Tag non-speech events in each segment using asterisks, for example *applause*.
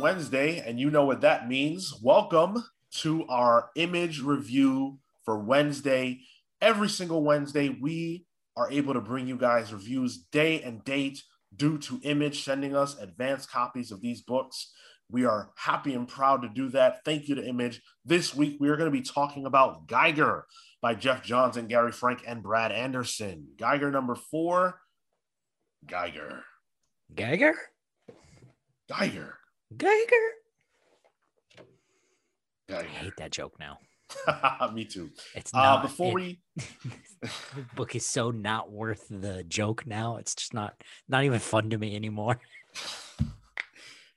Wednesday, and you know what that means. Welcome to our image review for Wednesday. Every single Wednesday, we are able to bring you guys reviews day and date due to Image sending us advanced copies of these books. We are happy and proud to do that. Thank you to Image. This week, we are going to be talking about Geiger by Geoff Johns and Gary Frank and Brad Anderson. Geiger number four. Geiger. Geiger? Geiger. Geiger? I hate that joke now. *laughs* Me too. It's Uh, not before it- we *laughs* the book is so not worth the joke now. It's just not not even fun to me anymore. *laughs*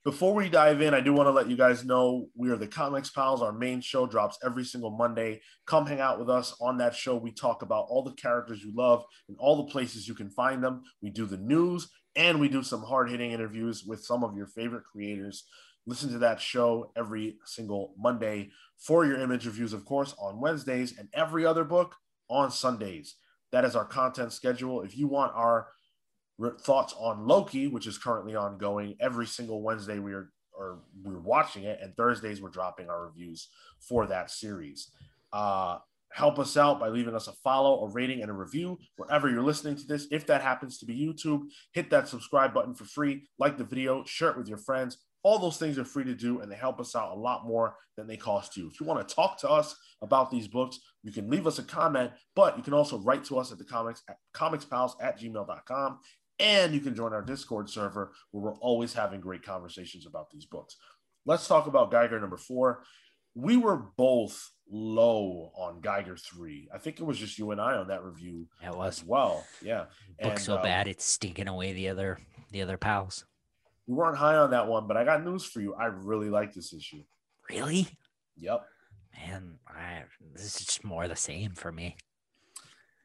Before we dive in, I do want to let you guys know we are the Comics Pals. Our main show drops every single Monday. Come hang out with us on that show. We talk about all the characters you love and all the places you can find them. We do the news and we do some hard hitting interviews with some of your favorite creators. Listen to that show every single Monday for your image reviews, of course, on Wednesdays and every other book on Sundays. That is our content schedule. If you want our thoughts on Loki, which is currently ongoing. Every single Wednesday we are or we're watching it, and Thursdays we're dropping our reviews for that series. Uh, help us out by leaving us a follow, a rating, and a review wherever you're listening to this. If that happens to be YouTube, hit that subscribe button for free. Like the video, share it with your friends. All those things are free to do, and they help us out a lot more than they cost you. If you want to talk to us about these books, you can leave us a comment, but you can also write to us at the comics at comicspals at gmail.com and you can join our Discord server where we're always having great conversations about these books. Let's talk about Geiger number four. We were both low on Geiger three. I think it was just you and I on that review It was as well. Yeah. book so um, bad it's stinking away the other the other pals. We weren't high on that one, but I got news for you. I really like this issue. Really? Yep. Man, I, this is just more the same for me.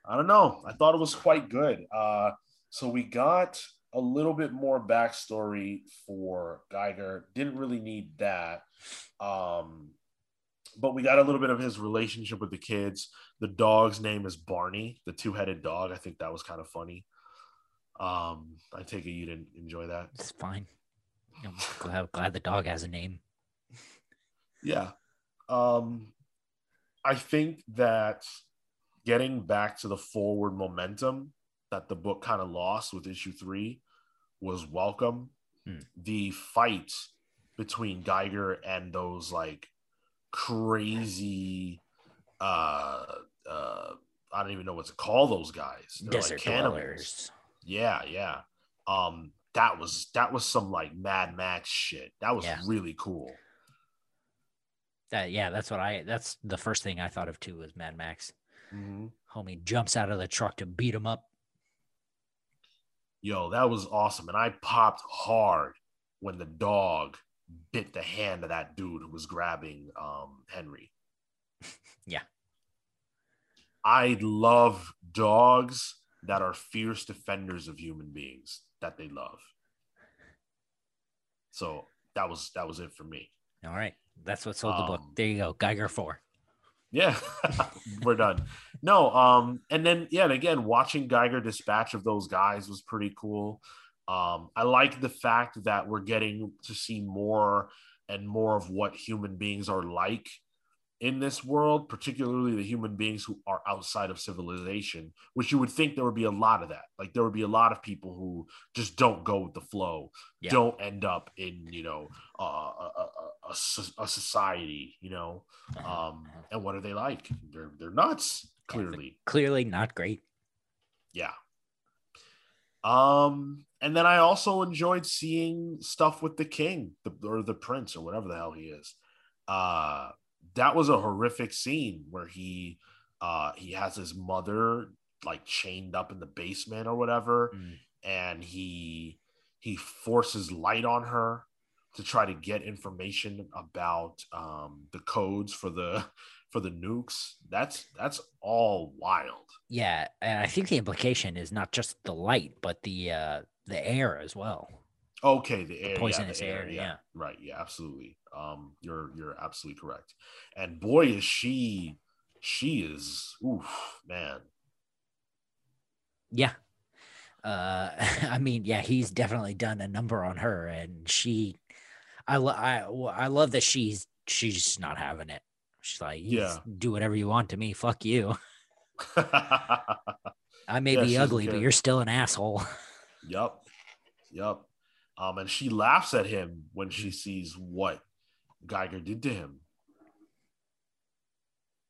I don't know. I thought it was quite good. Uh, so we got a little bit more backstory for Geiger. Didn't really need that. Um, but we got a little bit of his relationship with the kids. The dog's name is Barney, the two-headed dog. I think that was kind of funny. Um, I take it you didn't enjoy that. It's fine. I'm glad, glad the dog has a name. Yeah. Um, I think that getting back to the forward momentum that the book kind of lost with issue three was welcome. Hmm. The fight between Geiger and those like crazy uh uh I don't even know what to call those guys. They're Desert cannibals. dwellers. Yeah, yeah. Um that was that was some like Mad Max shit. That was Yeah. really cool. That yeah, that's what I. That's the first thing I thought of too was Mad Max. Mhm. Homie jumps out of the truck to beat him up. Yo, that was awesome. And I popped hard when the dog bit the hand of that dude who was grabbing um, Henry. *laughs* Yeah. I love dogs that are fierce defenders of human beings that they love. So that was that was it for me. All right, that's what sold the book. Um, There you go, Geiger four. Yeah, *laughs* we're done. No, um, and then yeah, and again, watching Geiger dispatch of those guys was pretty cool. Um, I like the fact that we're getting to see more and more of what human beings are like in this world, particularly the human beings who are outside of civilization, which you would think there would be a lot of that. Like there would be a lot of people who just don't go with the flow, Yeah. don't end up in, you know, uh, a, a, a, a society, you know, um, and what are they like? They're they're nuts, clearly. Clearly not great. Yeah. Um, and then I also enjoyed seeing stuff with the king, the, or the prince, or whatever the hell he is. Uh, that was a horrific scene where he, uh, he has his mother like chained up in the basement or whatever, Mm. and he he forces light on her to try to get information about um, the codes for the *laughs* for the nukes. That's that's all wild. Yeah, and I think the implication is not just the light, but the uh the air as well. Okay, the air, poisonous yeah, the air, yeah. right, yeah, absolutely. Um, you're you're absolutely correct. And boy, is she, she is, oof, man. Yeah. Uh *laughs* I mean, yeah, he's definitely done a number on her and she I lo- I I love that she's she's not having it. She's like, Yeah. do whatever you want to me. Fuck you. *laughs* I may Yeah, be ugly, but you're still an asshole." *laughs* Yup. Yup. Um, and she laughs at him when she sees what Geiger did to him.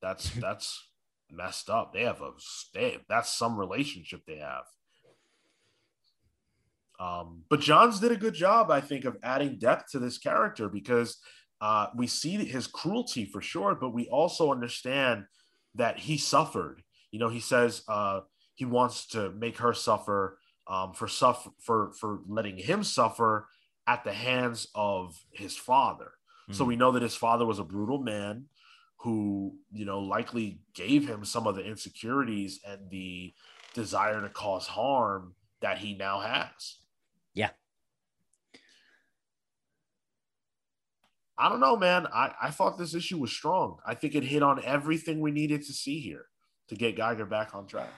That's *laughs* that's messed up. They have a they, that's some relationship they have. Um, but Johns did a good job, I think, of adding depth to this character because uh, we see his cruelty for sure, but we also understand that he suffered. You know, he says uh, he wants to make her suffer um, for suffer for for letting him suffer at the hands of his father. So Mhm. we know that his father was a brutal man who, you know, likely gave him some of the insecurities and the desire to cause harm that he now has. Yeah. I don't know, man. I, I thought this issue was strong. I think it hit on everything we needed to see here to get Geiger back on track.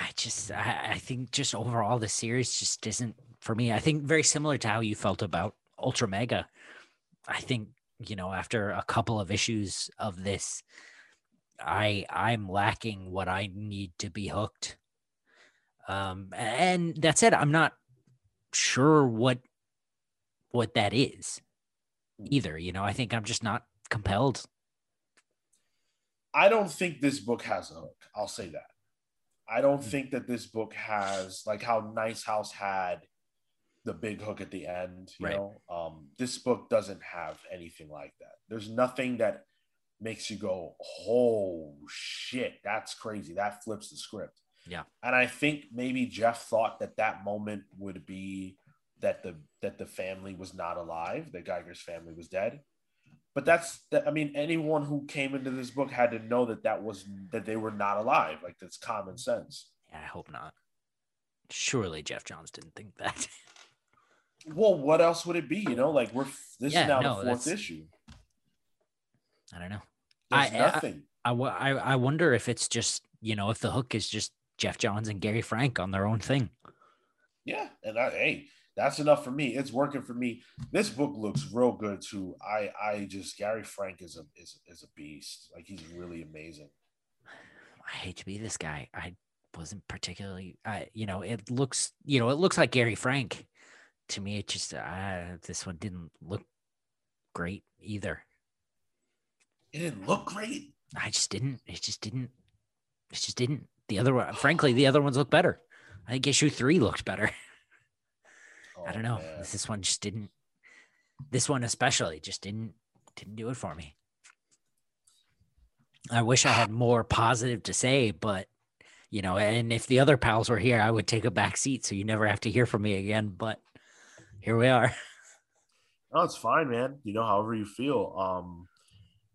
I just I, I think just overall the series just isn't for me. I think very similar to how you felt about Ultra Mega. I think you know after a couple of issues of this, I I'm lacking what I need to be hooked. Um, and that said, I'm not sure what what that is either. You know, I think I'm just not compelled. I don't think this book has a hook. I'll say that. I don't think that this book has like how Nice House had the big hook at the end. You Right. know, um, this book doesn't have anything like that. There's nothing that makes you go, "Oh shit, that's crazy." That flips the script. Yeah. and I think maybe Geoff thought that that moment would be that the that the family was not alive, that Geiger's family was dead but that's that, i mean anyone who came into this book had to know that that was that they were not alive like that's common sense Yeah, I hope not. Surely Geoff Johns didn't think that. *laughs* well what else would it be you know like we're this Yeah, is now no, the fourth issue I don't know. there's I- I- nothing I, I, I wonder if it's just, you know, if the hook is just Geoff Johns and Gary Frank on their own thing. yeah and I, hey that's enough for me it's working for me this book looks real good too i i just gary frank is a is, is a beast like he's really amazing I hate to be this guy. I wasn't particularly, I, you know, it looks, you know, it looks like Gary Frank. To me, it just, uh, this one didn't look great either. it didn't look great I just didn't, it just didn't, it just didn't. The other one, frankly, the *gasps* other ones look better. I think issue three looked better. *laughs* I Oh, don't know. man. This, this one just didn't. This one especially just didn't didn't do it for me. I wish I had more positive to say, but you know, and if the other pals were here, I would take a back seat so you never have to hear from me again. But here we are. *laughs* No, it's fine, man. You know, however you feel. Um,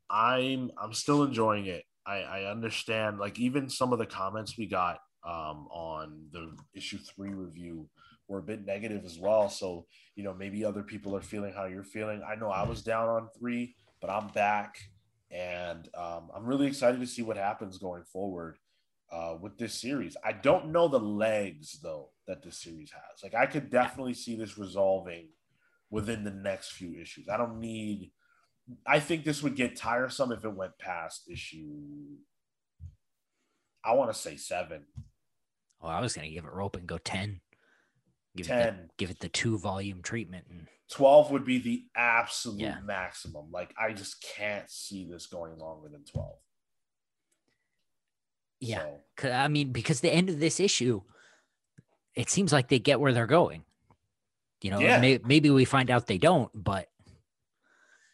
I'm I'm still enjoying it. I, I understand. Like even some of the comments we got um, on the issue three review were a bit negative as well. So you know, maybe other people are feeling how you're feeling. I know I was down on three, but I'm back, and um, I'm really excited to see what happens going forward uh, with this series. I don't know the legs though that this series has. Like I could definitely see this resolving within the next few issues. I don't need. I think this would get tiresome if it went past issue. I want to say seven. Oh, I was gonna give it rope and go ten. Give it 10. the, give it the two volume treatment. And 12 would be the absolute Yeah. maximum. Like, I just can't see this going longer than 12. yeah, So, I mean, because the end of this issue, it seems like they get where they're going. You know, Yeah. may, maybe we find out they don't, but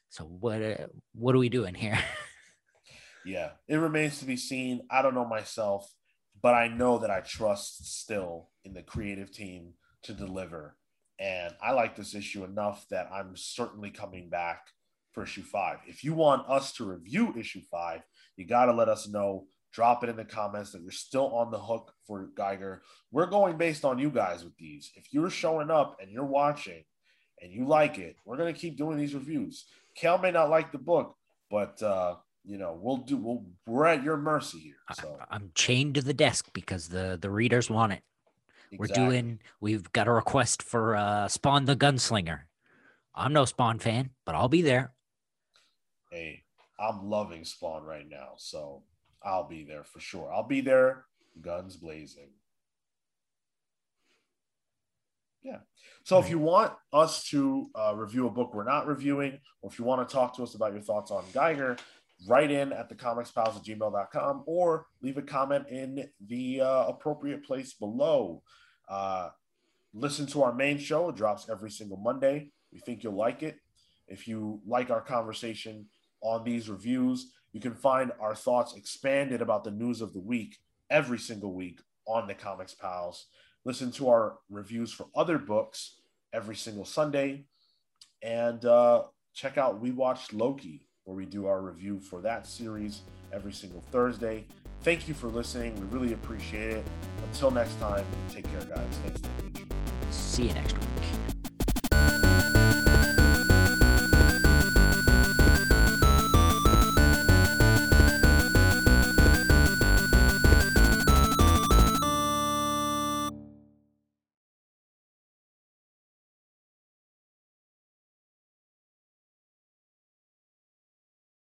so what? Uh, what are we doing here? *laughs* yeah, it remains to be seen. I don't know myself, but I know that I trust still in the creative team to deliver. And I like this issue enough that I'm certainly coming back for issue five. If you want us to review issue five, you got to let us know. Drop it in the comments that you're still on the hook for Geiger. We're going based on you guys with these. If you're showing up and you're watching and you like it, we're going to keep doing these reviews. Cal may not like the book, but uh, you know we'll do. We'll, we're at your mercy here. So I, am chained to the desk because the the readers want it. We're doing. We've got a request for uh, Spawn the Gunslinger. I'm no Spawn fan, but I'll be there. Hey, I'm loving Spawn right now, so I'll be there for sure. I'll be there, guns blazing. Yeah. So if you want us to uh, review a book we're not reviewing, or if you want to talk to us about your thoughts on Geiger, write in at the comicspals at gmail.com or leave a comment in the uh, appropriate place below. Uh, listen to our main show. It drops every single Monday. We think you'll like it. If you like our conversation on these reviews, you can find our thoughts expanded about the news of the week every single week on the Comics Pals. Listen to our reviews for other books every single Sunday. And uh, check out We Watched Loki, where we do our review for that series every single Thursday. Thank you for listening. We really appreciate it. Until next time, take care, guys. Thanks, See you next week.